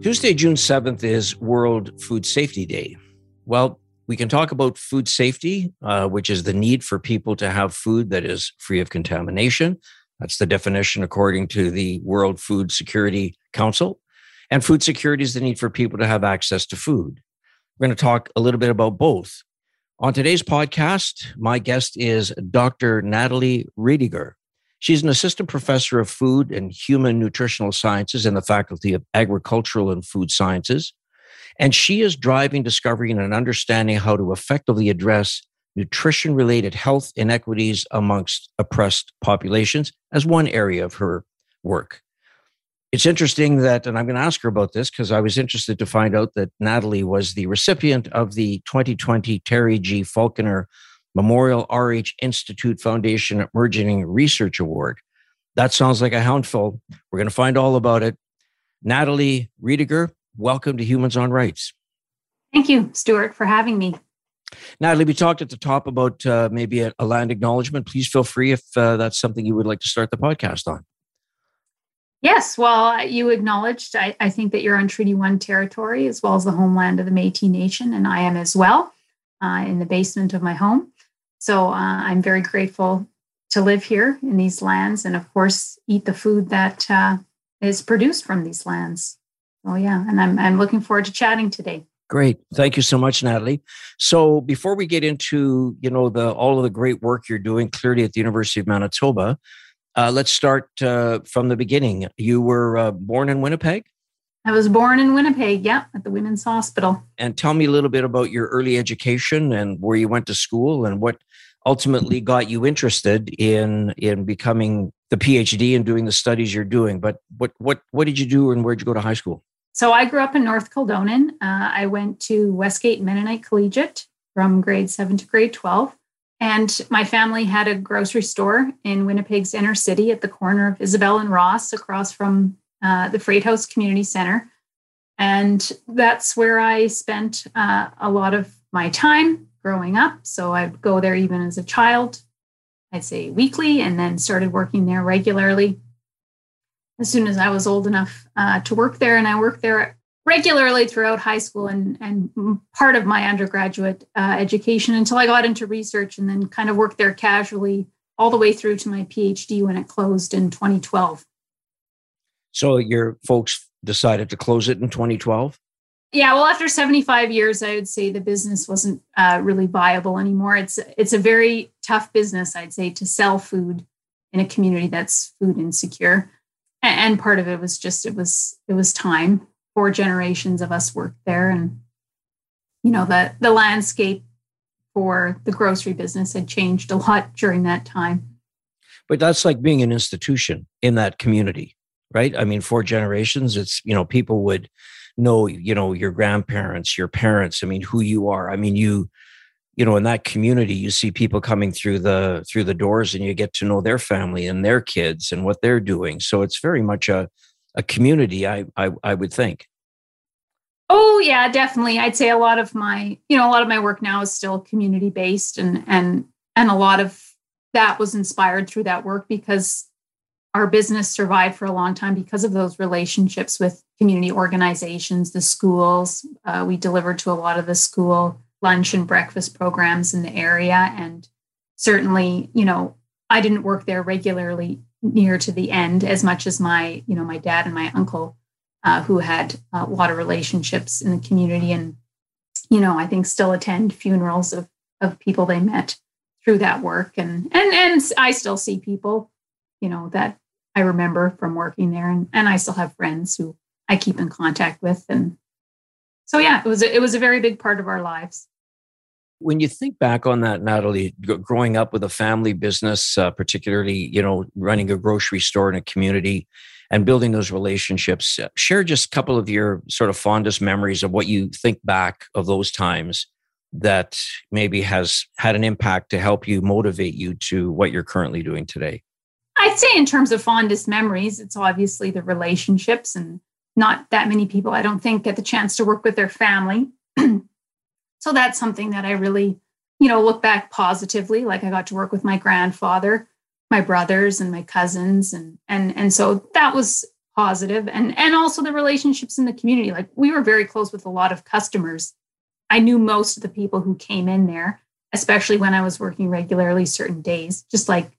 Tuesday, June 7th is World Food Safety Day. Well, we can talk about food safety, uh, which is the need for people to have food that is free of contamination. That's the definition according to the World Food Security Council. And food security is the need for people to have access to food. We're going to talk a little bit about both. On today's podcast, my guest is Dr. Natalie Riediger. She's an assistant professor of food and human nutritional sciences in the Faculty of Agricultural and Food Sciences. And she is driving discovery and understanding how to effectively address nutrition related health inequities amongst oppressed populations as one area of her work. It's interesting that, and I'm going to ask her about this because I was interested to find out that Natalie was the recipient of the 2020 Terry G. Falconer Memorial RH Institute Foundation Emerging Research Award. That sounds like a houndful. We're going to find all about it. Natalie Riediger, welcome to Humans on Rights. Thank you, Stuart, for having me. Natalie, we talked at the top about uh, maybe a, a, land acknowledgement. Please feel free if uh, that's something you would like to start the podcast on. Yes, well, you acknowledged, I, I think that you're on Treaty One territory as well as the homeland of the Metis Nation, and I am as well uh, in the basement of my home. So uh, I'm very grateful to live here in these lands and, of course, eat the food that uh, is produced from these lands. Oh, yeah. And I'm, I'm looking forward to chatting today. Great. Thank you so much, Natalie. So before we get into, you know, the all of the great work you're doing clearly at the University of Manitoba, uh, let's start uh, from the beginning. You were uh, born in Winnipeg? I was born in Winnipeg, yeah, at the Women's Hospital. And tell me a little bit about your early education and where you went to school and what ultimately got you interested in in becoming the PhD and doing the studies you're doing. But what what what did you do and where did you go to high school? So I grew up in North Kildonan. Uh, I went to Westgate Mennonite Collegiate from grade seven to grade twelve. And my family had a grocery store in Winnipeg's inner city at the corner of Isabel and Ross, across from uh, the Freight House Community Center. And that's where I spent uh, a lot of my time growing up. So I'd go there even as a child, I'd say weekly, and then started working there regularly as soon as I was old enough uh, to work there. And I worked there regularly throughout high school and, and part of my undergraduate uh, education until I got into research and then kind of worked there casually all the way through to my PhD when it closed in 2012. So your folks decided to close it in 2012? Yeah, well, after 75 years, I would say the business wasn't uh, really viable anymore. It's it's a very tough business, I'd say, to sell food in a community that's food insecure. And part of it was just it was it was time. Four generations of us worked there, and you know the the landscape for the grocery business had changed a lot during that time. But that's like being an institution in that community right? I mean, four generations, it's, you know, people would know, you know, your grandparents, your parents, I mean, who you are. I mean, you, you know, in that community, you see people coming through the through the doors and you get to know their family and their kids and what they're doing. So it's very much a a community, I I, I would think. Oh yeah, definitely. I'd say a lot of my, you know, a lot of my work now is still community based and and and a lot of that was inspired through that work because our business survived for a long time because of those relationships with community organizations, the schools. Uh, we delivered to a lot of the school lunch and breakfast programs in the area. And certainly, you know, I didn't work there regularly near to the end as much as my, you know, my dad and my uncle, uh, who had a lot of relationships in the community and, you know, I think still attend funerals of, of people they met through that work. And, and, and I still see people you know, that I remember from working there. And, and I still have friends who I keep in contact with. And so, yeah, it was, a, it was a very big part of our lives. When you think back on that, Natalie, growing up with a family business, uh, particularly, you know, running a grocery store in a community, and building those relationships. Share just a couple of your sort of fondest memories of what you think back of those times that maybe has had an impact to help you motivate you to what you're currently doing today. I'd say, in terms of fondest memories, it's obviously the relationships, and not that many people, I don't think, get the chance to work with their family. so that's something that I really, you know, look back positively. Like I got to work with my grandfather my brothers and my cousins and and and so that was positive and and also the relationships in the community like we were very close with a lot of customers i knew most of the people who came in there especially when i was working regularly certain days just like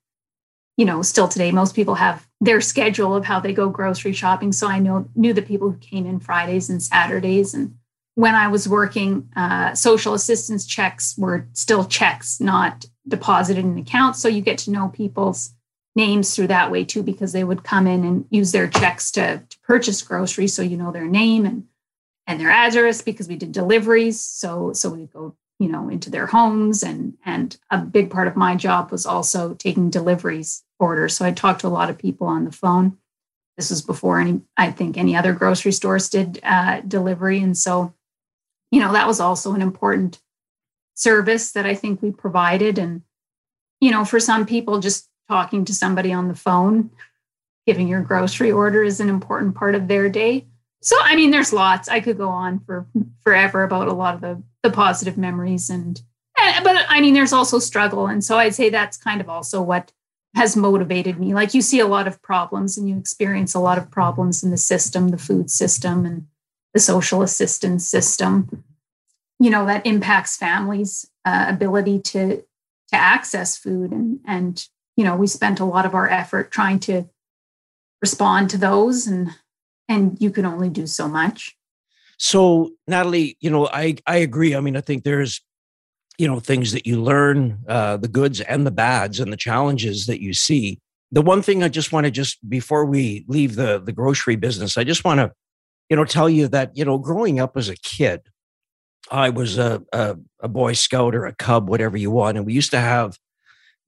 you know still today most people have their schedule of how they go grocery shopping so i know knew the people who came in fridays and saturdays and when i was working uh, social assistance checks were still checks not deposited in accounts. So you get to know people's names through that way too, because they would come in and use their checks to, to purchase groceries. So you know their name and and their address because we did deliveries. So so we go, you know, into their homes and and a big part of my job was also taking deliveries orders. So I talked to a lot of people on the phone. This was before any, I think any other grocery stores did uh, delivery. And so, you know, that was also an important service that I think we provided. And, you know, for some people, just talking to somebody on the phone, giving your grocery order is an important part of their day. So, I mean, there's lots. I could go on for forever about a lot of the, the positive memories. And, and, but I mean, there's also struggle. And so I'd say that's kind of also what has motivated me. Like you see a lot of problems and you experience a lot of problems in the system, the food system and the social assistance system. You know that impacts families uh, ability to to access food and and you know we spent a lot of our effort trying to respond to those and and you can only do so much. So natalie you know i i agree. I mean i think there's you know things that you learn uh, the goods and the bads and the challenges that you see the one thing i just want to just before we leave the the grocery business i just want to you know tell you that you know growing up as a kid I was a, a, a Boy Scout or a Cub, whatever you want, and we used to have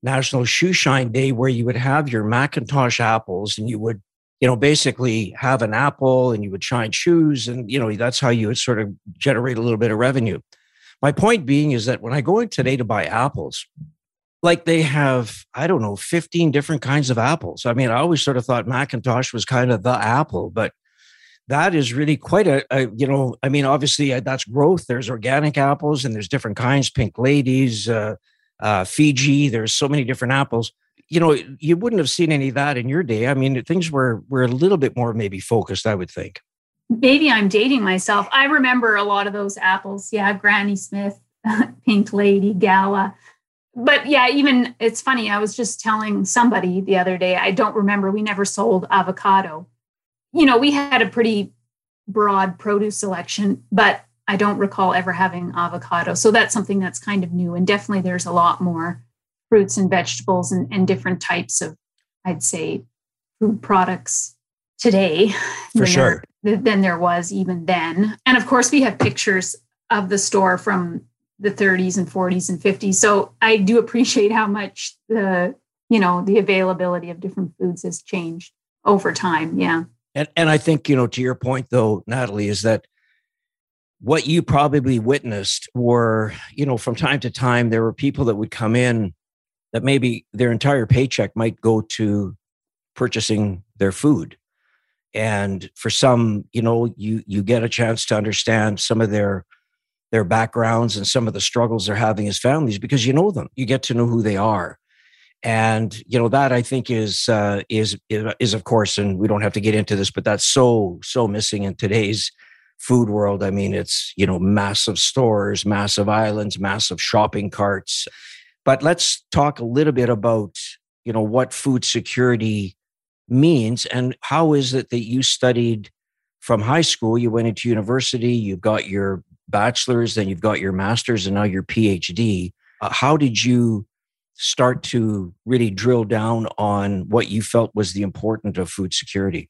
National Shoe Shine Day where you would have your McIntosh apples and you would, you know, basically have an apple and you would shine shoes. And, you know, that's how you would sort of generate a little bit of revenue. My point being is that when I go in today to buy apples, like they have, I don't know, 15 different kinds of apples. I mean, I always sort of thought McIntosh was kind of the apple, but that is really quite a, a, you know i mean obviously uh, that's growth. There's organic apples and there's different kinds pink ladies uh, uh, fiji there's so many different apples. You know you wouldn't have seen any of that in your day. I mean things were were a little bit more maybe focused i would think maybe i'm dating myself i remember a lot of those apples yeah granny smith pink lady gala but yeah even it's funny i was just telling somebody the other day i don't remember we never sold avocado you know, we had a pretty broad produce selection, but I don't recall ever having avocado. So that's something that's kind of new. And definitely there's a lot more fruits and vegetables and, and different types of, I'd say, food products today for than sure there, than there was even then. And of course, we have pictures of the store from the 30s and 40s and 50s. So I do appreciate how much the, you know, the availability of different foods has changed over time. Yeah. And and I think, you know, to your point though, Natalie, is that what you probably witnessed were, you know, from time to time there were people that would come in that maybe their entire paycheck might go to purchasing their food. And for some, you know, you you get a chance to understand some of their their backgrounds and some of the struggles they're having as families because you know them. You get to know who they are. And you know that i think is uh, is is of course and we don't have to get into this but that's so so missing in today's food world. I mean it's you know massive stores massive islands massive shopping carts. But let's talk a little bit about you know what food security means and how is it that you studied from high school you went into university you got your bachelor's then you've got your master's and now your phd uh, how did you start to really drill down on what you felt was the importance of food security?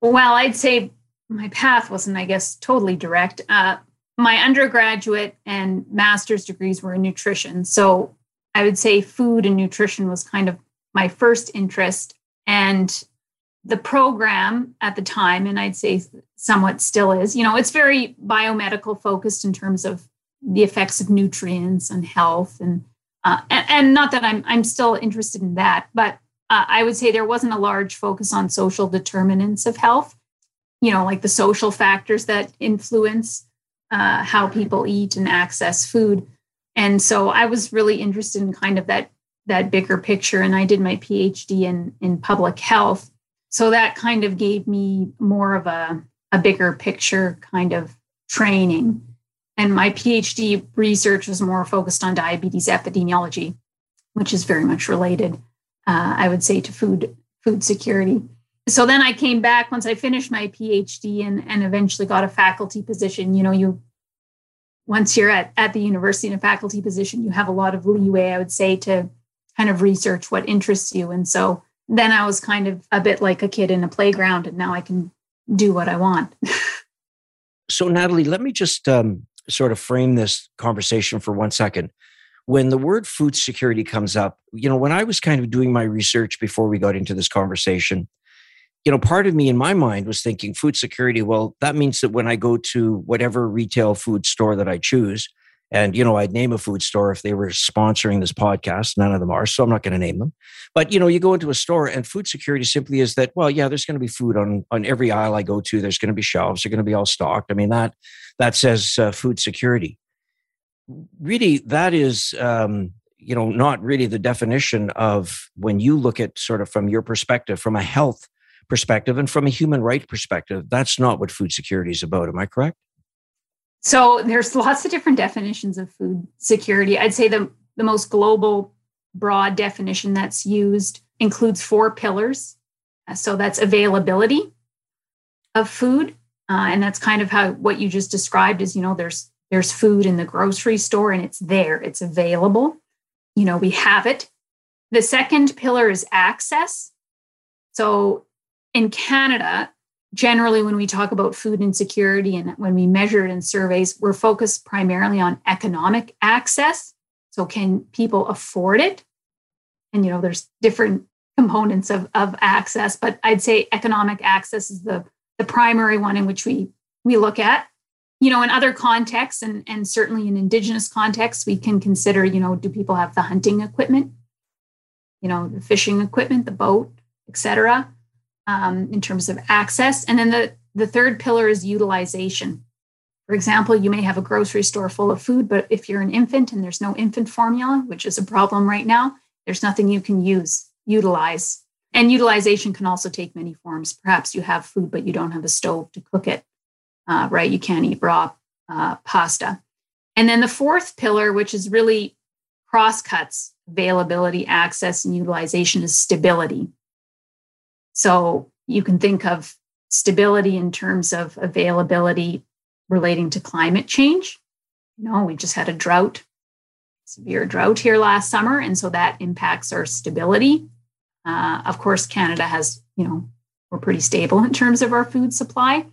Well, I'd say my path wasn't, I guess, totally direct. Uh, my undergraduate and master's degrees were in nutrition. So I would say food and nutrition was kind of my first interest. And the program at the time, and I'd say somewhat still is, you know, it's very biomedical focused in terms of the effects of nutrients and health and uh, and, and, not that I'm I'm still interested in that, but uh, I would say there wasn't a large focus on social determinants of health, you know, like the social factors that influence uh, how people eat and access food. And so I was really interested in kind of that that bigger picture, and I did my PhD in in public health. So that kind of gave me more of a a bigger picture kind of training. And my PhD research was more focused on diabetes epidemiology, which is very much related, uh, I would say, to food food security. So then I came back once I finished my PhD and, and eventually got a faculty position. You know, you once you're at, at the university in a faculty position, you have a lot of leeway, I would say, to kind of research what interests you. And so then I was kind of a bit like a kid in a playground, and now I can do what I want. so, Natalie, let me just um, sort of frame this conversation for one second. When the word food security comes up, you know, when I was kind of doing my research before we got into this conversation, you know, part of me in my mind was thinking food security. Well, that means that when I go to whatever retail food store that I choose, and, you know, I'd name a food store if they were sponsoring this podcast. None of them are, so I'm not going to name them. But, you know, you go into a store and food security simply is that, well, yeah, there's going to be food on, on every aisle I go to. There's going to be shelves. They're going to be all stocked. I mean, that, that says uh, food security. Really, that is, um, you know, not really the definition of when you look at sort of from your perspective, from a health perspective and from a human right perspective, that's not what food security is about. Am I correct? So there's lots of different definitions of food security. I'd say the, the most global, broad definition that's used includes four pillars. Uh, so that's availability of food. Uh, and that's kind of how what you just described is, you know, there's there's food in the grocery store and it's there, it's available. You know, we have it. The second pillar is access. So in Canada, generally when we talk about food insecurity and when we measure it in surveys we're focused primarily on economic access. So can people afford it? And you know there's different components of, of access but i'd say economic access is the the primary one in which we we look at. You know in other contexts and and certainly in indigenous contexts we can consider you know do people have the hunting equipment? You know the fishing equipment the boat etc um, in terms of access. And then the, the third pillar is utilization. For example, you may have a grocery store full of food, but if you're an infant and there's no infant formula, which is a problem right now, there's nothing you can use, utilize. And utilization can also take many forms. Perhaps you have food, but you don't have a stove to cook it, uh, right? You can't eat raw uh, pasta. And then the fourth pillar, which is really crosscuts availability, access, and utilization, is stability. So you can think of stability in terms of availability relating to climate change. You know, we just had a drought, severe drought here last summer, and so that impacts our stability. Uh, of course, Canada has, you know, we're pretty stable in terms of our food supply,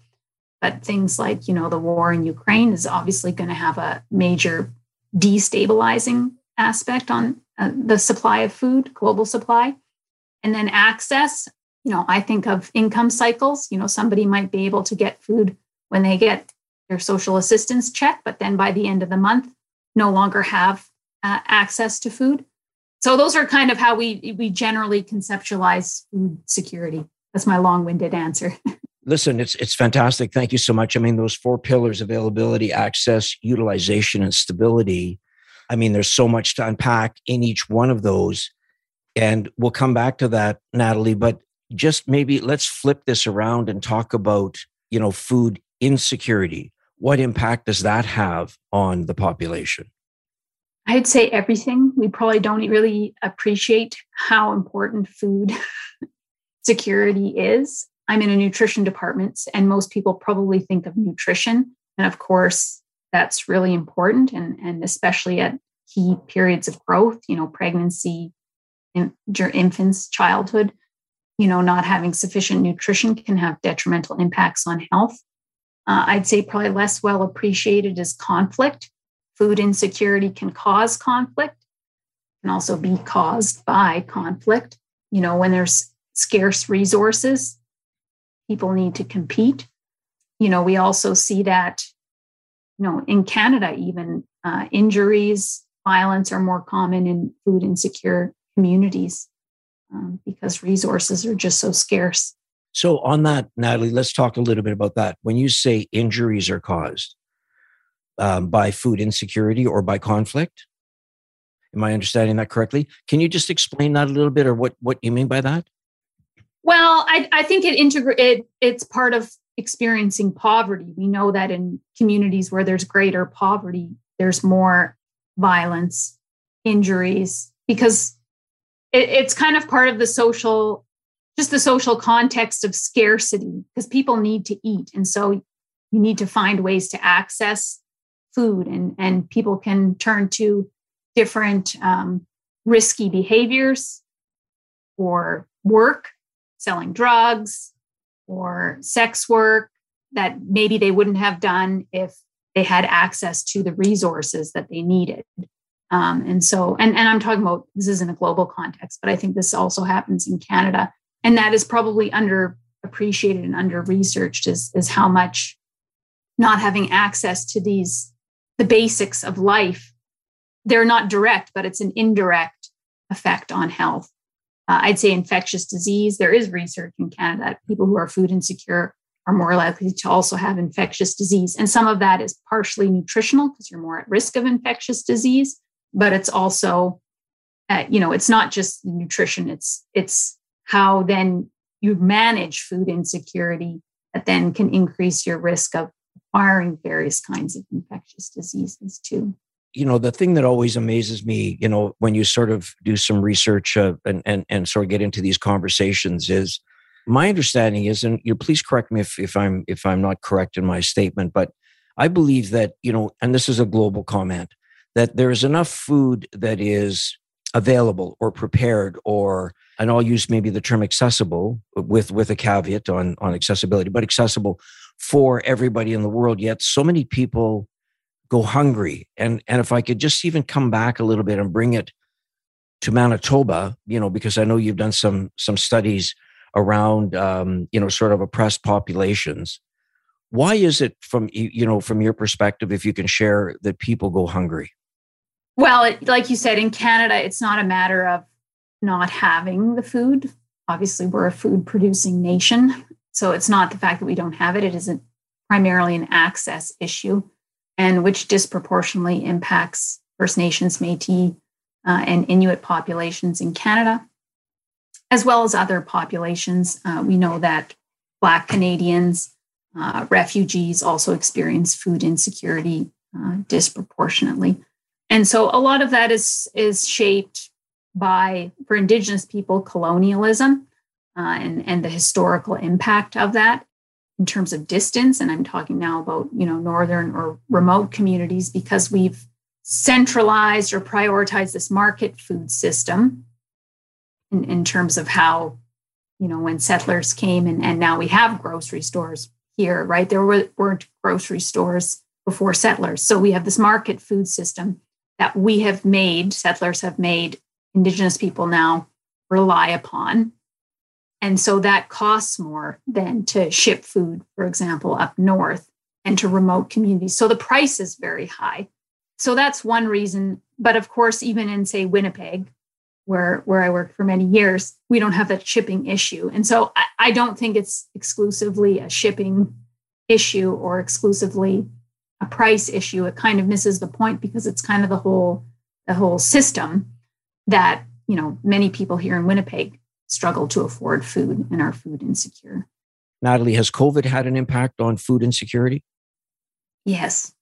but things like, you know, the war in Ukraine is obviously going to have a major destabilizing aspect on uh, the supply of food, global supply. And then access, you know, I think of income cycles. You know, somebody might be able to get food when they get their social assistance check, but then by the end of the month, no longer have uh, access to food. So those are kind of how we we generally conceptualize food security. That's my long-winded answer. Listen, it's it's fantastic. Thank you so much. I mean, those four pillars: availability, access, utilization, and stability. I mean, there's so much to unpack in each one of those. And we'll come back to that, Natalie. But just maybe let's flip this around and talk about you know food insecurity. What impact does that have on the population? I'd say everything. We probably don't really appreciate how important food security is. I'm in a nutrition department and most people probably think of nutrition. And of course that's really important and, and especially at key periods of growth you know pregnancy infants childhood you know, not having sufficient nutrition can have detrimental impacts on health. Uh, I'd say probably less well appreciated is conflict. Food insecurity can cause conflict, can also be caused by conflict. You know, when there's scarce resources, people need to compete. You know, we also see that, you know, in Canada, even uh, injuries, violence are more common in food insecure communities um, because resources are just so scarce. So, on that, Natalie, let's talk a little bit about that. When you say injuries are caused um, by food insecurity or by conflict, am I understanding that correctly? Can you just explain that a little bit, or what what you mean by that? Well, I, I think it integrate it, it's part of experiencing poverty. We know that in communities where there's greater poverty, there's more violence, injuries, because it, it's kind of part of the social just the social context of scarcity because people need to eat. And so you need to find ways to access food and and people can turn to different um, risky behaviors or work selling drugs or sex work that maybe they wouldn't have done if they had access to the resources that they needed um, and so and, and i'm talking about this is in a global context but i think this also happens in canada. And that is probably underappreciated and under researched is, is how much not having access to these the basics of life they're not direct but it's an indirect effect on health. Uh, i'd say infectious disease there is research in canada people who are food insecure are more likely to also have infectious disease. And some of that is partially nutritional because you're more at risk of infectious disease but it's also uh, you know it's not just nutrition it's it's how then you manage food insecurity that then can increase your risk of acquiring various kinds of infectious diseases too. You know the thing that always amazes me you know when you sort of do some research uh, and, and and sort of get into these conversations is my understanding is and you know, please correct me if, if i'm if i'm not correct in my statement but i believe that you know and this is a global comment that there is enough food that is available or prepared or and I'll use maybe the term accessible with with a caveat on on accessibility, but accessible for everybody in the world. Yet so many people go hungry, and and if I could just even come back a little bit and bring it to Manitoba, you know, because I know you've done some some studies around um, you know sort of oppressed populations. Why is it from you know from your perspective, if you can share, that people go hungry? Well, it, like you said, in Canada, it's not a matter of not having the food. Obviously, we're a food producing nation. So it's not the fact that we don't have it, it isn't primarily an access issue, and which disproportionately impacts First Nations, Metis, uh, and Inuit populations in Canada, as well as other populations. Uh, we know that Black Canadians, uh, refugees also experience food insecurity uh, disproportionately. And so a lot of that is is shaped by for indigenous people colonialism uh, and and the historical impact of that in terms of distance. And i'm talking now about you know northern or remote communities because we've centralized or prioritized this market food system in, in terms of how you know when settlers came and, and now we have grocery stores here right? There were, weren't grocery stores before settlers. So we have this market food system that we have made, settlers have made, Indigenous people now rely upon. And so that costs more than to ship food, for example, up north and to remote communities. So the price is very high. So that's one reason. But of course, even in, say, Winnipeg, where, where I worked for many years, we don't have that shipping issue. And so I, I don't think it's exclusively a shipping issue or exclusively a price issue, it kind of misses the point because it's kind of the whole the whole system that you know many people here in Winnipeg struggle to afford food and are food insecure. Natalie, has COVID had an impact on food insecurity? Yes.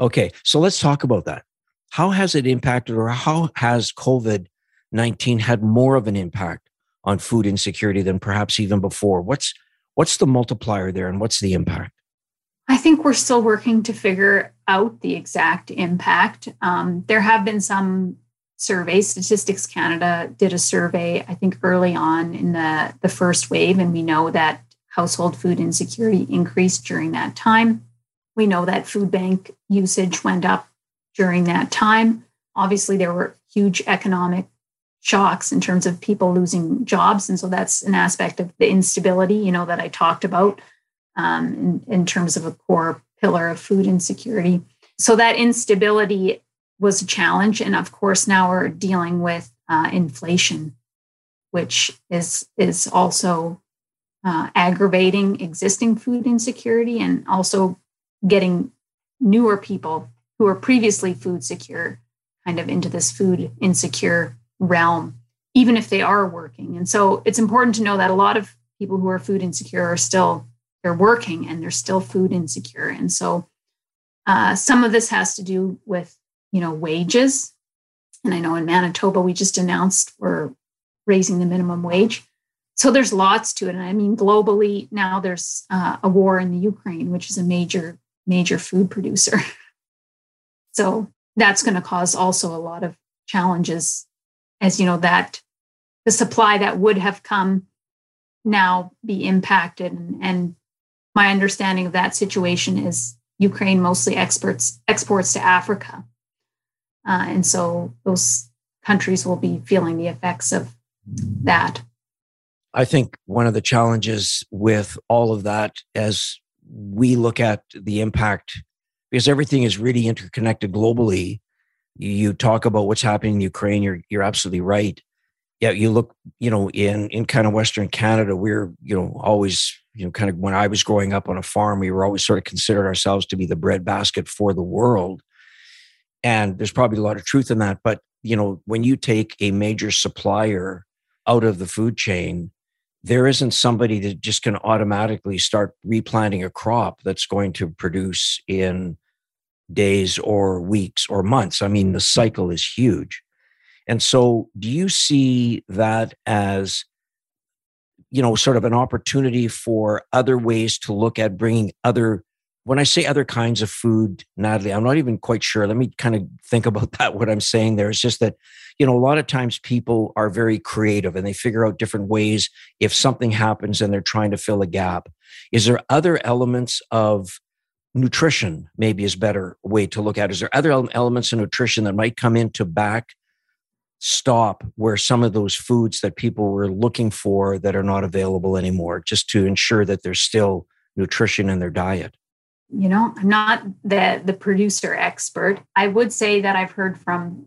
Okay, so let's talk about that. How has it impacted, or how has COVID 19 had more of an impact on food insecurity than perhaps even before? What's what's the multiplier there and what's the impact? I think we're still working to figure out the exact impact. Um, there have been some surveys. Statistics Canada did a survey, I think, early on in the, the first wave, and we know that household food insecurity increased during that time. We know that food bank usage went up during that time. Obviously, there were huge economic shocks in terms of people losing jobs. And so that's an aspect of the instability, you know, that I talked about um, in, in terms of a core pillar of food insecurity. So that instability was a challenge. And of course, now we're dealing with uh, inflation, which is, is also uh, aggravating existing food insecurity and also getting newer people who are previously food secure kind of into this food insecure realm, even if they are working. And so it's important to know that a lot of people who are food insecure are still they're working and they're still food insecure. And so uh, some of this has to do with you know wages. And I know in Manitoba we just announced we're raising the minimum wage. So there's lots to it. And I mean, globally now there's uh, a war in the Ukraine, which is a major major food producer. so that's going to cause also a lot of challenges as you know that the supply that would have come now be impacted and, and my understanding of that situation is ukraine mostly exports exports to africa uh, and so those countries will be feeling the effects of that i think one of the challenges with all of that as we look at the impact because everything is really interconnected globally you talk about what's happening in Ukraine. You're you're absolutely right. Yeah, you look, you know, in in kind of Western Canada, we're you know always you know kind of when I was growing up on a farm, we were always sort of considered ourselves to be the breadbasket for the world. And there's probably a lot of truth in that. But you know, when you take a major supplier out of the food chain, there isn't somebody that just can automatically start replanting a crop that's going to produce in days or weeks or months. I mean, the cycle is huge. And so, do you see that as, you know, sort of an opportunity for other ways to look at bringing other, when I say other kinds of food, Natalie, I'm not even quite sure. Let me kind of think about that, what I'm saying there. It's just that, you know, a lot of times people are very creative and they figure out different ways if something happens and they're trying to fill a gap. Is there other elements of nutrition maybe is better way to look at. Is there other elements of nutrition that might come into back stop where some of those foods that people were looking for that are not available anymore, just to ensure that there's still nutrition in their diet? You know, I'm not the the producer expert. I would say that I've heard from,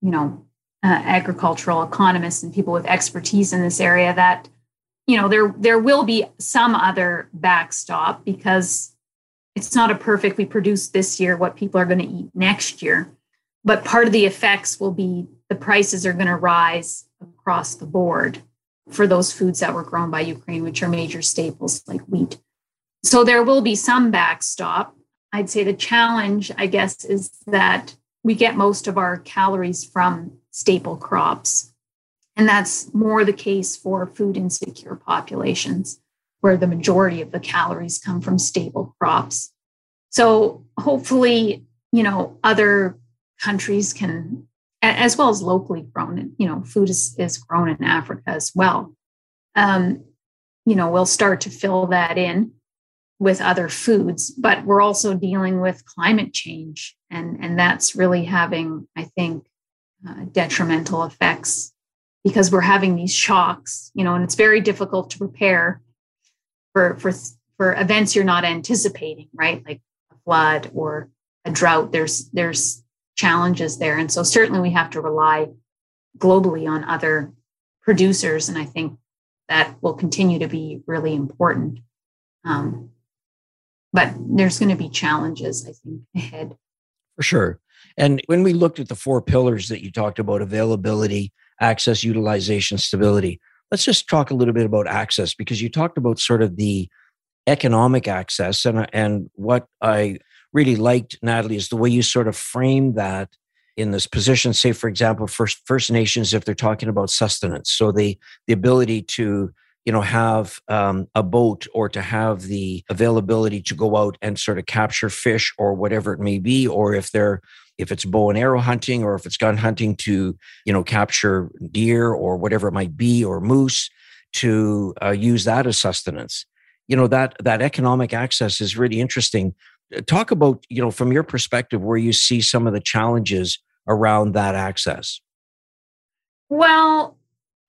you know, uh, agricultural economists and people with expertise in this area that you know there there will be some other backstop because it's not a perfect we produce this year what people are going to eat next year but part of the effects will be the prices are going to rise across the board for those foods that were grown by ukraine which are major staples like wheat. So there will be some backstop. I'd say the challenge i guess is that we get most of our calories from staple crops. And that's more the case for food insecure populations where the majority of the calories come from staple crops. So hopefully, you know, other countries can, as well as locally grown, you know, food is, is grown in Africa as well. Um, you know, we'll start to fill that in with other foods, but we're also dealing with climate change, and and that's really having, I think, uh, detrimental effects because we're having these shocks, you know, and it's very difficult to prepare for for for events you're not anticipating, right? Like a flood or a drought. There's there's challenges there, and so certainly we have to rely globally on other producers, and I think that will continue to be really important. Um, but there's going to be challenges, I think, ahead. For sure. And when we looked at the four pillars that you talked about availability, access, utilization, stability, let's just talk a little bit about access because you talked about sort of the economic access and and what I really liked Natalie is the way you sort of frame that in this position. Say for example first first nations if they're talking about sustenance. So the the ability to you know have um, a boat or to have the availability to go out and sort of capture fish or whatever it may be or if they're if it's bow and arrow hunting or if it's gun hunting to you know capture deer or whatever it might be or moose to uh, use that as sustenance. You know that that economic access is really interesting talk about you know from your perspective where you see some of the challenges around that access Well,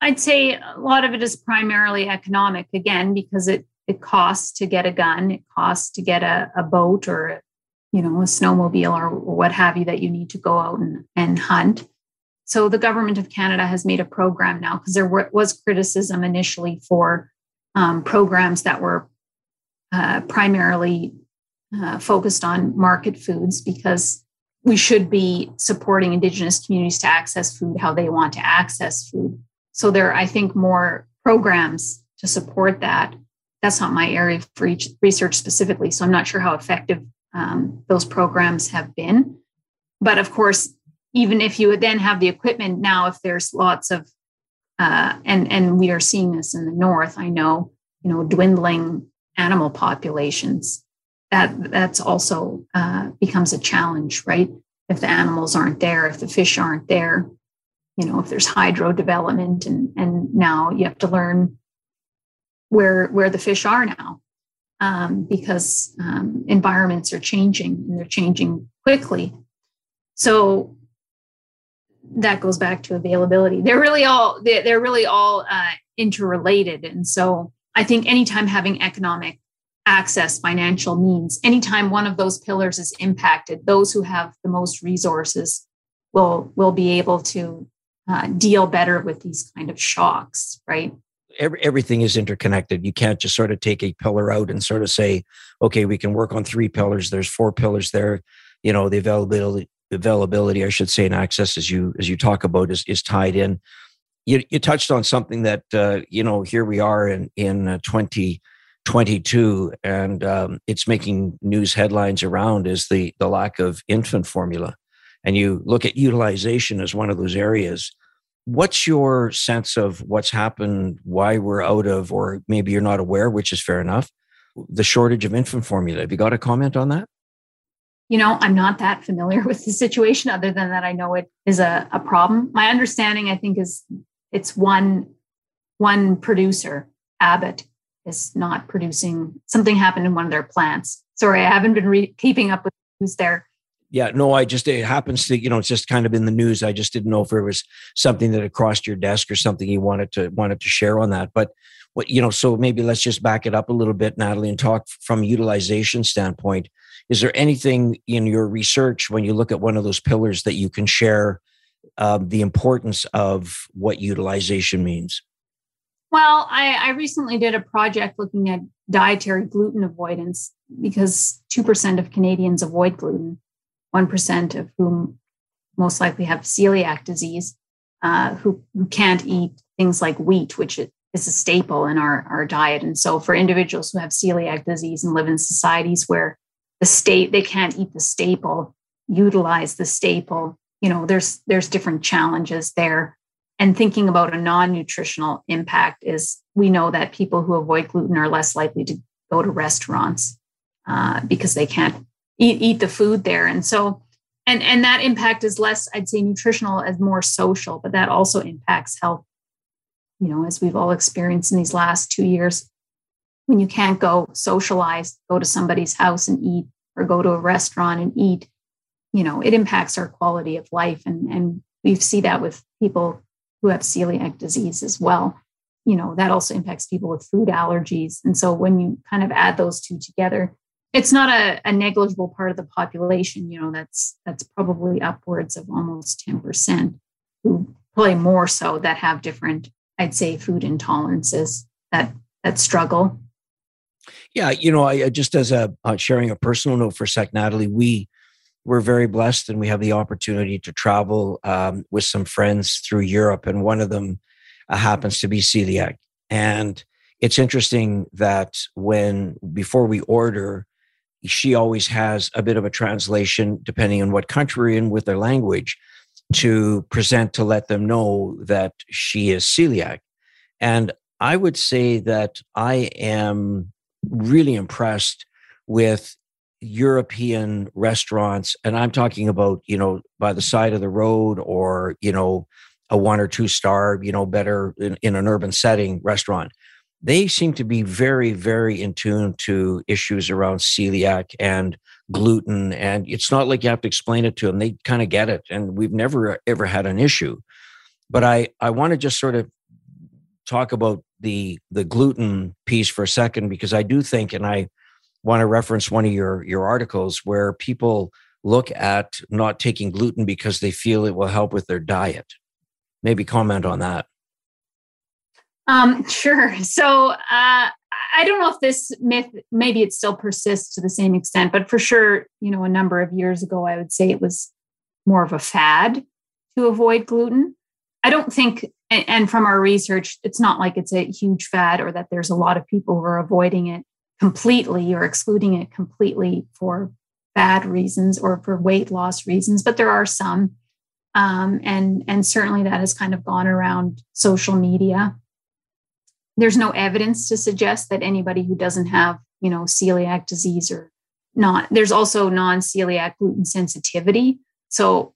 I'd say a lot of it is primarily economic again because it it costs to get a gun, it costs to get a, a boat or you know a snowmobile or, what have you that you need to go out and, and hunt. So the government of Canada has made a program now because there was criticism initially for um, programs that were uh, primarily uh, focused on market foods because we should be supporting Indigenous communities to access food how they want to access food. So there are, I think, more programs to support that. That's not my area for research specifically, so I'm not sure how effective um, those programs have been. But of course, even if you would then have the equipment now, if there's lots of uh, and and we are seeing this in the north, I know, you know, dwindling animal populations. That that's also uh, becomes a challenge, right? If the animals aren't there, if the fish aren't there, you know if there's hydro development and and now you have to learn where where the fish are now um, because um, environments are changing and they're changing quickly. So that goes back to availability. They're really all they're really all uh, interrelated. And so i think anytime having economic access, financial means. Anytime one of those pillars is impacted, those who have the most resources will will be able to uh, deal better with these kind of shocks, right? Every, everything is interconnected. You can't just sort of take a pillar out and sort of say, okay, we can work on three pillars. There's four pillars there. You know, the availability availability, I should say, and access, as you as you talk about, is is tied in. You, you touched on something that uh, you know. Here we are in in uh, 20- 22 and um, it's making news headlines around is the the lack of infant formula. And you look at utilization as one of those areas. What's your sense of what's happened why we're out of or maybe you're not aware which is fair enough the shortage of infant formula? Have you got a comment on that? You know i'm not that familiar with the situation other than that i know it is a, a problem. My understanding i think is it's one one producer abbott is not producing something happened in one of their plants sorry i haven't been re- keeping up with who's there yeah, no, I just it happens to you know it's just kind of in the news. I just didn't know if it was something that had crossed your desk or something you wanted to wanted to share on that. But what you know, so maybe let's just back it up a little bit, Natalie, and talk from a utilization standpoint. Is there anything in your research when you look at one of those pillars that you can share uh, the importance of what utilization means? Well, I, I recently did a project looking at dietary gluten avoidance because 2% of Canadians avoid gluten. 1% of whom most likely have celiac disease, uh, who, who can't eat things like wheat, which is a staple in our, our diet. And so for individuals who have celiac disease and live in societies where the state, they can't eat the staple, utilize the staple, you know, there's there's different challenges there. And thinking about a non-nutritional impact is we know that people who avoid gluten are less likely to go to restaurants uh, because they can't eat eat the food there. And so and and that impact is less i'd say nutritional as more social but that also impacts health. You know as we've all experienced in these last two years when you can't go socialize go to somebody's house and eat or go to a restaurant and eat you know it impacts our quality of life. And and we see that with people who have celiac disease as well you know that also impacts people with food allergies. And so when you kind of add those two together it's not a, a, negligible part of the population you know that's that's probably upwards of almost 10% who probably more so that have different i'd say food intolerances that that struggle. Yeah you know i just as a uh, sharing a personal note for sec natalie we we're very blessed and we have the opportunity to travel um, with some friends through europe and one of them uh, happens to be celiac and it's interesting that when before we order she always has a bit of a translation, depending on what country we're in with their language, to present to let them know that she is celiac. And I would say that I am really impressed with European restaurants. And I'm talking about, you know, by the side of the road or, you know, a one or two star, you know, better in, in an urban setting restaurant they seem to be very, very in tune to issues around celiac and gluten. And it's not like you have to explain it to them. They kind of get it. And we've never, ever had an issue. But I, I want to just sort of talk about the the gluten piece for a second because I do think, and I want to reference one of your your articles where people look at not taking gluten because they feel it will help with their diet. Maybe comment on that. Um, sure. So uh, I don't know if this myth, maybe it still persists to the same extent, but for sure, you know, a number of years ago, I would say it was more of a fad to avoid gluten. I don't think, and from our research, it's not like it's a huge fad or that there's a lot of people who are avoiding it completely or excluding it completely for bad reasons or for weight loss reasons, but there are some. Um, and and certainly that has kind of gone around social media. There's no evidence to suggest that anybody who doesn't have, you know, celiac disease or not. There's also non-celiac gluten sensitivity. So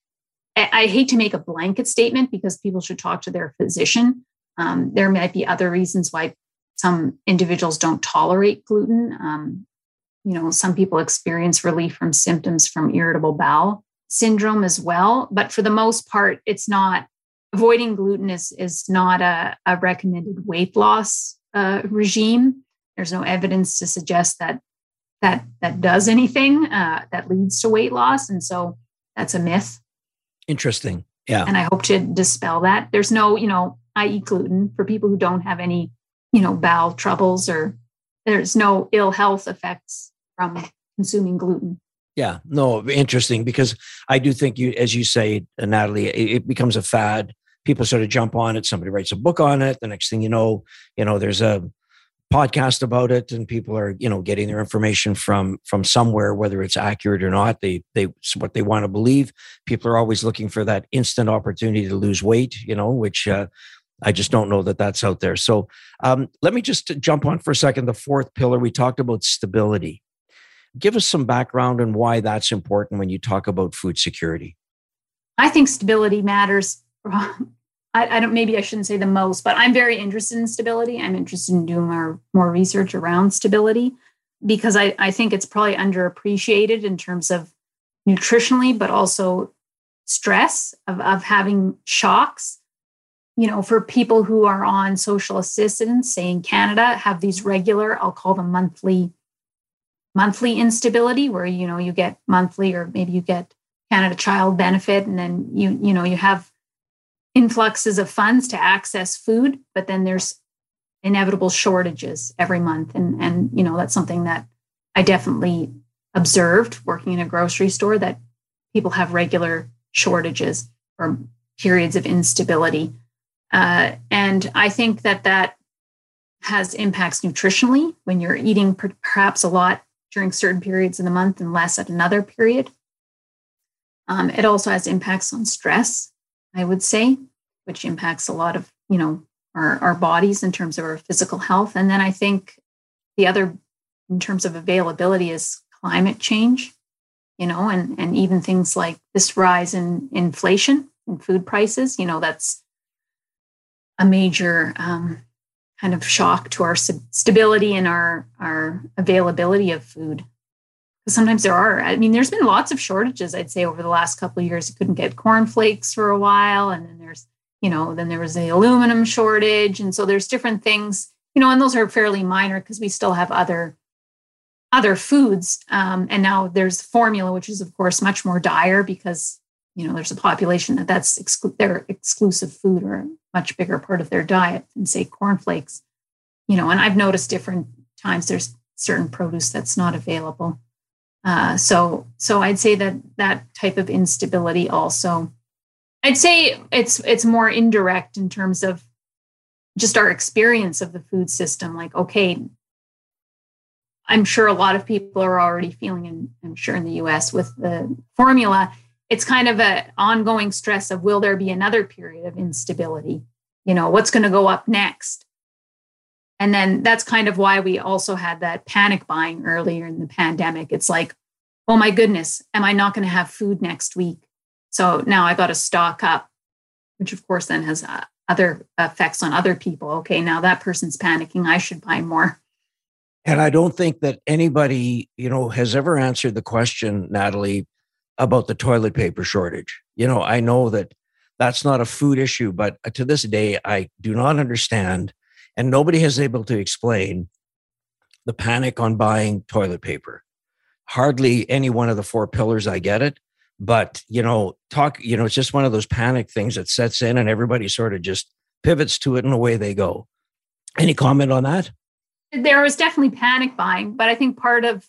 I, I hate to make a blanket statement because people should talk to their physician. Um, there might be other reasons why some individuals don't tolerate gluten. Um, you know, some people experience relief from symptoms from irritable bowel syndrome as well. But for the most part, it's not avoiding gluten is, is not a, a recommended weight loss uh, regime. There's no evidence to suggest that that that does anything uh, that leads to weight loss, and so that's a myth. Interesting. Yeah. And I hope to dispel that. There's no, you know, I eat gluten for people who don't have any, you know, bowel troubles or there's no ill health effects from consuming gluten. Yeah, no, interesting because I do think you, as you say, Natalie, it, it, becomes a fad. People sort of jump on it. Somebody writes a book on it. The next thing you know, you know, there's a podcast about it, and people are, you know, getting their information from from somewhere, whether it's accurate or not. They they what they want to believe. People are always looking for that instant opportunity to lose weight, you know, which uh, I just don't know that that's out there. So um, let me just jump on for a second. The fourth pillar we talked about stability give us some background on why that's important when you talk about food security. I think stability matters. I, I, don't maybe I shouldn't say the most, but I'm very interested in stability. I'm interested in doing more, more research around stability because I, I think it's probably underappreciated in terms of nutritionally, but also stress of, of having shocks. You know, for people who are on social assistance, say in Canada, have these regular, I'll call them monthly monthly instability where you know you get monthly or maybe you get Canada Child Benefit and then you you know you have influxes of funds to access food but then there's inevitable shortages every month. And and you know that's something that I definitely observed working in a grocery store that people have regular shortages or periods of instability uh, and I think that that has impacts nutritionally when you're eating perhaps a lot during certain periods in the month and less at another period. Um, it also has impacts on stress, I would say, which impacts a lot of, you know, our, our bodies in terms of our physical health. And then I think the other in terms of availability is climate change, you know, and, and even things like this rise in inflation in food prices, you know, that's a major um, kind of shock to our stability and our our availability of food. Sometimes there are i mean there's been lots of shortages i'd say over the last couple of years. You couldn't get cornflakes for a while and then there's you know then there was the aluminum shortage and so there's different things you know and those are fairly minor because we still have other other foods um, and now there's formula which is of course much more dire because you know there's a population that that's exclu- their exclusive food or a much bigger part of their diet than say cornflakes you know and i've noticed different times there's certain produce that's not available. Uh, so so i'd say that that type of instability also i'd say it's it's more indirect in terms of just our experience of the food system like okay i'm sure a lot of people are already feeling and i'm sure in the us with the formula it's kind of an ongoing stress of will there be another period of instability? You know, what's going to go up next? And then that's kind of why we also had that panic buying earlier in the pandemic. It's like, oh my goodness, am I not going to have food next week? So now I got to stock up, which of course then has uh, other effects on other people. Okay, now that person's panicking. I should buy more. And I don't think that anybody, you know, has ever answered the question, Natalie, about the toilet paper shortage. You know, I know that that's not a food issue. But to this day, I do not understand, and nobody has able to explain the panic on buying toilet paper. Hardly any one of the four pillars, I get it. But, you know, talk, you know, it's just one of those panic things that sets in and everybody sort of just pivots to it and away they go. Any comment on that? There was definitely panic buying, but I think part of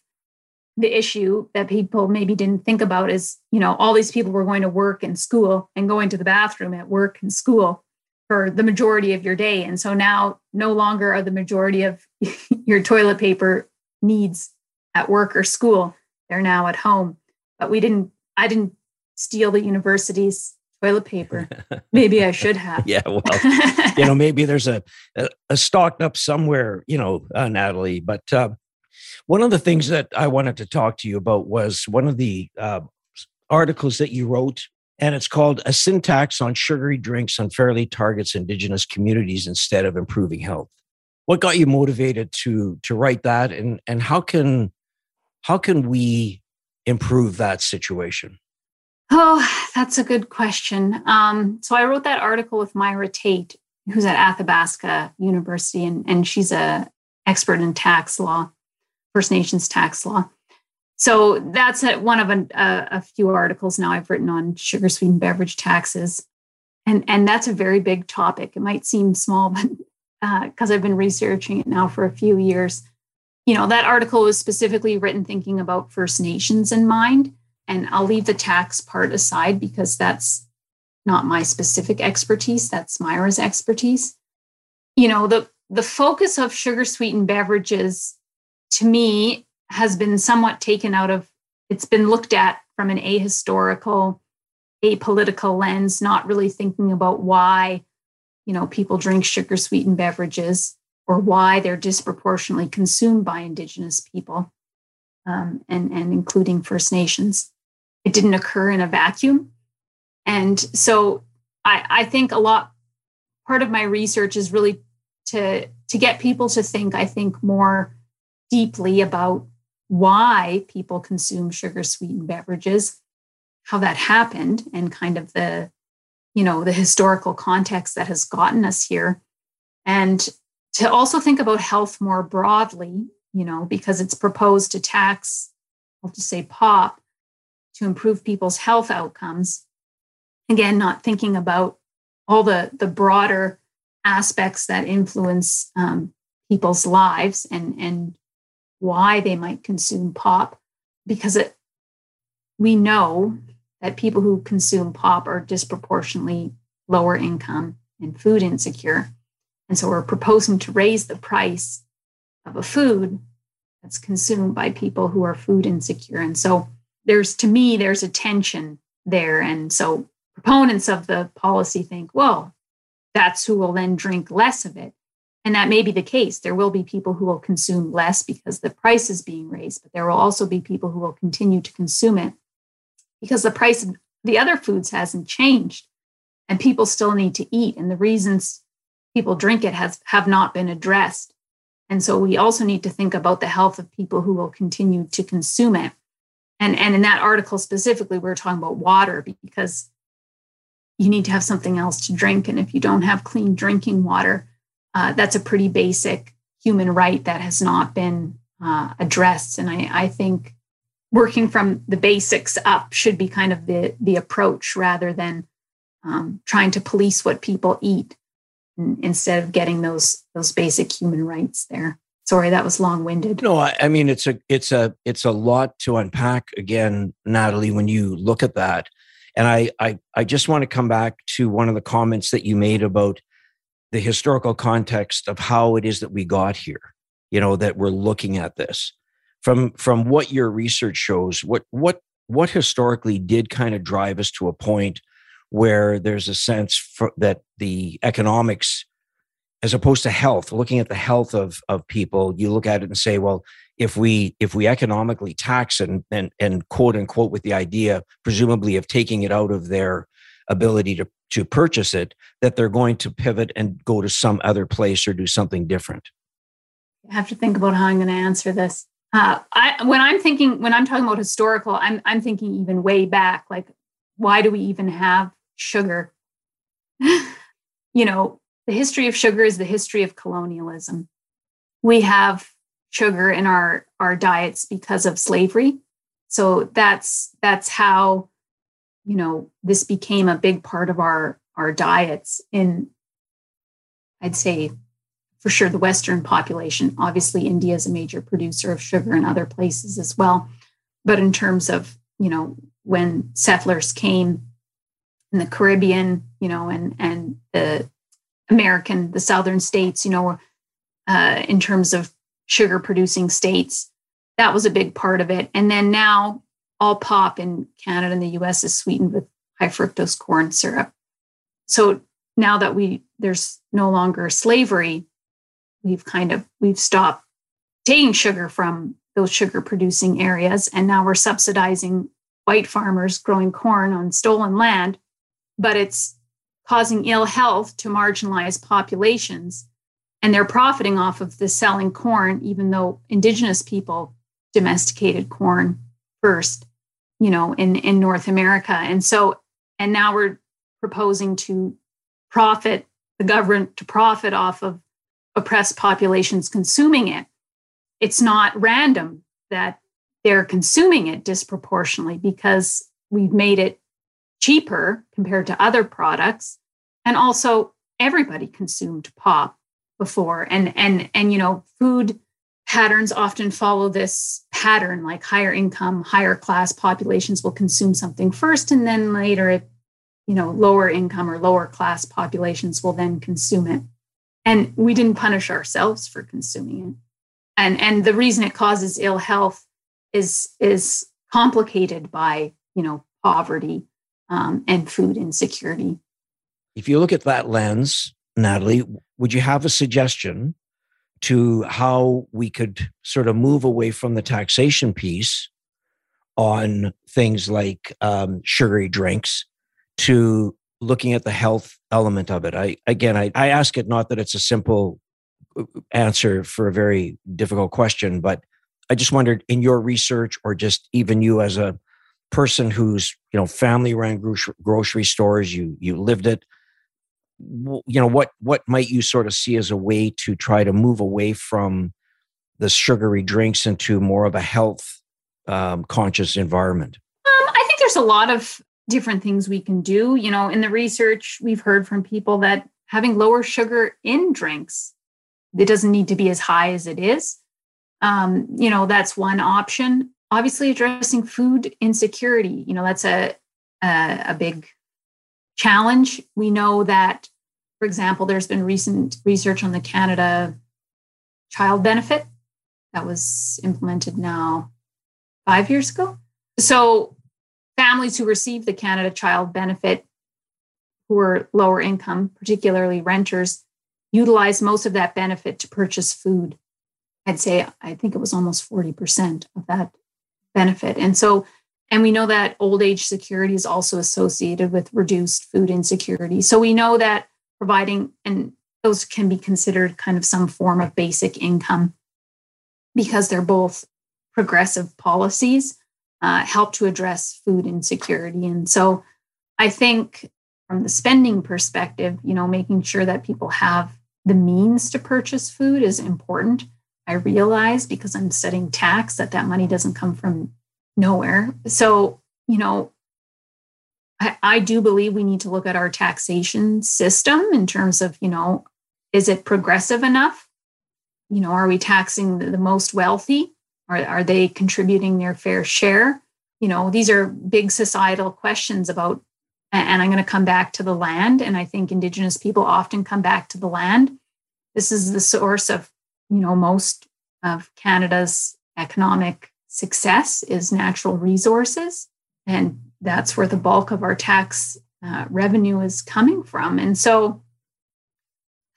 the issue that people maybe didn't think about is, you know, all these people were going to work and school and going to the bathroom at work and school for the majority of your day. And so now no longer are the majority of your toilet paper needs at work or school. They're now at home. But we didn't, I didn't steal the university's toilet paper. Maybe I should have. yeah, well, you know, maybe there's a, a, a stocked up somewhere, you know, uh, Natalie. But uh, one of the things that I wanted to talk to you about was one of the uh, articles that you wrote and it's called a sin tax on sugary drinks unfairly targets indigenous communities instead of improving health. What got you motivated to to write that and and how can how can we improve that situation? Oh that's a good question. Um, so i wrote that article with myra Tait who's at athabasca university and, and she's a expert in tax law first nations tax law so that's one of a, a, few articles now I've written on sugar sweetened beverage taxes. And, and that's a very big topic. It might seem small, but because uh, I've been researching it now for a few years, you know, that article was specifically written thinking about First Nations in mind. And I'll leave the tax part aside because that's not my specific expertise. That's Myra's expertise. You know, the, the focus of sugar sweetened beverages to me has been somewhat taken out of it's been looked at from an ahistorical apolitical lens not really thinking about why you know people drink sugar sweetened beverages or why they're disproportionately consumed by indigenous people um, and and including first nations. It didn't occur in a vacuum. And so i i think a lot part of my research is really to to get people to think i think more deeply about why people consume sugar sweetened beverages, how that happened, and kind of the, you know, the historical context that has gotten us here. And to also think about health more broadly, you know, because it's proposed to tax, I'll just say pop, to improve people's health outcomes. Again, not thinking about all the, the broader aspects that influence um, people's lives and, and why they might consume pop because it, we know that people who consume pop are disproportionately lower income and food insecure. And so we're proposing to raise the price of a food that's consumed by people who are food insecure. And so there's, to me, there's a tension there. And so proponents of the policy think, well, that's who will then drink less of it. And that may be the case. There will be people who will consume less because the price is being raised, but there will also be people who will continue to consume it because the price of the other foods hasn't changed and people still need to eat. And the reasons people drink it has have not been addressed. And so we also need to think about the health of people who will continue to consume it. And, and in that article specifically, we are talking about water because you need to have something else to drink. And if you don't have clean drinking water, uh, that's a pretty basic human right that has not been uh, addressed. And I, I, think working from the basics up should be kind of the, the approach rather than um, trying to police what people eat instead of getting those those basic human rights there. Sorry, that was long winded. No, I, I mean it's a it's a it's a lot to unpack again, Natalie. When you look at that, and I I I just want to come back to one of the comments that you made about the historical context of how it is that we got here you know that we're looking at this. From from what your research shows what what what historically did kind of drive us to a point where there's a sense for, that the economics as opposed to health looking at the health of of people you look at it and say well if we if we economically tax and and, and quote unquote with the idea presumably of taking it out of their ability to to purchase it that they're going to pivot and go to some other place or do something different i have to think about how i'm going to answer this uh, I, when i'm thinking when i'm talking about historical I'm, I'm thinking even way back like why do we even have sugar you know, the history of sugar is the history of colonialism. We have sugar in our our diets because of slavery. So that's that's how you know this became a big part of our our diets in I'd say for sure the western population. Obviously India is a major producer of sugar and other places as well. But in terms of, you know, when settlers came in the Caribbean, you know, and and the American, the southern states, you know, uh, in terms of sugar producing states. That was a big part of it. And then now all pop in Canada and the US is sweetened with high fructose corn syrup. So now that we there's no longer slavery, we've kind of we've stopped taking sugar from those sugar producing areas. And now we're subsidizing white farmers growing corn on stolen land, but it's causing ill health to marginalized populations. And they're profiting off of the selling corn even though indigenous people domesticated corn first you know in in north america. And so and now we're proposing to profit the government to profit off of oppressed populations consuming it. It's not random that they're consuming it disproportionately because we've made it cheaper compared to other products. And also everybody consumed pop before. And and and you know food patterns often follow this pattern like higher income higher class populations will consume something first and then later it you know lower income or lower class populations will then consume it. And we didn't punish ourselves for consuming it. And and the reason it causes ill health is is complicated by you know poverty um, and food insecurity. If you look at that lens natalie would you have a suggestion to how we could sort of move away from the taxation piece on things like um, sugary drinks to looking at the health element of it. I again I, I ask it not that it's a simple uh, answer for a very difficult question but i just wondered in your research or just even you as a person who's you know family ran grocery stores you you lived it you know what what might you sort of see as a way to try to move away from the sugary drinks into more of a health um, conscious environment? Um, i think there's a lot of different things we can do. You know in the research we've heard from people that having lower sugar in drinks it doesn't need to be as high as it is. Um, you know that's one option. Obviously addressing food insecurity you know that's a a, a big challenge. We know that, for example, there's been recent research on the Canada Child Benefit that was implemented now five years ago. So, families who receive the Canada Child Benefit who are lower income, particularly renters, utilize most of that benefit to purchase food. I'd say, I think it was almost 40% of that benefit. And so and we know that old age security is also associated with reduced food insecurity. So we know that providing, and those can be considered kind of some form of basic income because they're both progressive policies, uh, help to address food insecurity. And so I think from the spending perspective, you know, making sure that people have the means to purchase food is important. I realize because I'm studying tax that that money doesn't come from nowhere. So, you know, I, I do believe we need to look at our taxation system in terms of, you know, is it progressive enough? You know, are we taxing the, the most wealthy? Are, are they contributing their fair share? You know, these are big societal questions about, and I'm going to come back to the land. And I think Indigenous people often come back to the land. This is the source of, you know, most of Canada's economic success is natural resources. And that's where the bulk of our tax uh, revenue is coming from. And so,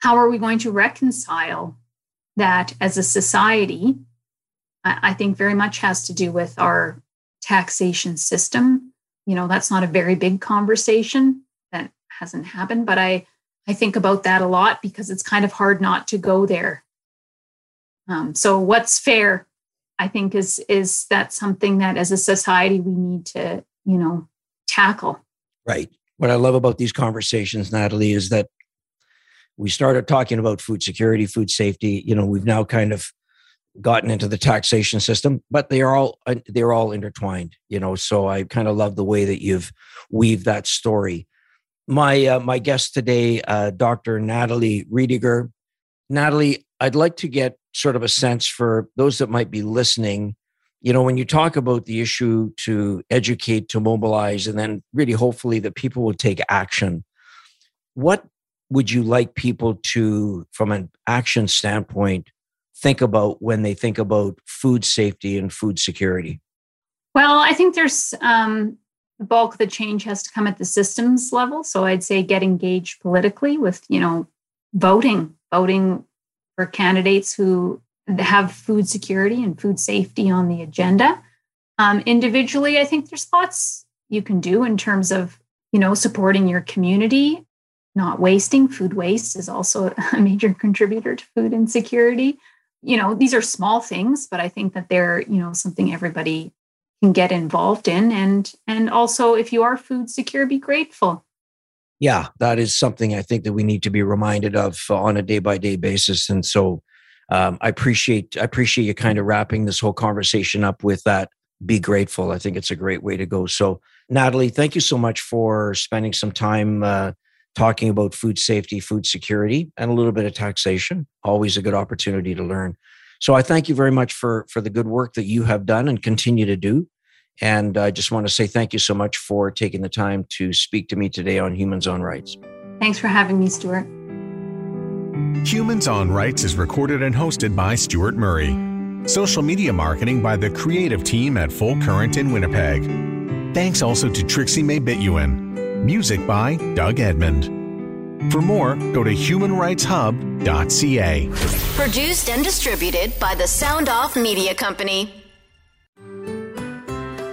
how are we going to reconcile that as a society? I, I think very much has to do with our taxation system. You know, that's not a very big conversation that hasn't happened, but I, I think about that a lot because it's kind of hard not to go there. Um, so, what's fair I think is is that something that as a society we need to, you know, tackle. Right. what I love about these conversations, Natalie, is that we started talking about food security, food safety. You know, we've now kind of gotten into the taxation system, but they are all uh, they're all intertwined. You know, so I kind of love the way that you've weaved that story. My uh, my guest today, uh, Dr. Natalie Riediger. Natalie, I'd like to get sort of a sense for those that might be listening you know, when you talk about the issue to educate, to mobilize, and then really hopefully that people will take action, what would you like people to, from an action standpoint, think about when they think about food safety and food security? Well, I think there's um, the bulk of the change has to come at the systems level. So I'd say get engaged politically with, you know, voting, voting for candidates who have food security and food safety on the agenda. Um, individually, I think there's lots you can do in terms of you know supporting your community, not wasting. Food waste is also a major contributor to food insecurity. You know, these are small things, but I think that they're you know something everybody can get involved in, and and also if you are food secure, be grateful. Yeah, that is something I think that we need to be reminded of on a day by day basis, and so um, I appreciate I appreciate you kind of wrapping this whole conversation up with that. Be grateful. I think it's a great way to go. So, Natalie, thank you so much for spending some time uh, talking about food safety, food security, and a little bit of taxation. Always a good opportunity to learn. So, I thank you very much for for the good work that you have done and continue to do. And I just want to say thank you so much for taking the time to speak to me today on Humans on Rights. Thanks for having me, Stuart. Humans on Rights is recorded and hosted by Stuart Murray. Social media marketing by the creative team at Full Current in Winnipeg. Thanks also to Trixie May Bituin. Music by Doug Edmond. For more, go to humanrightshub.ca. Produced and distributed by the Sound Off Media Company.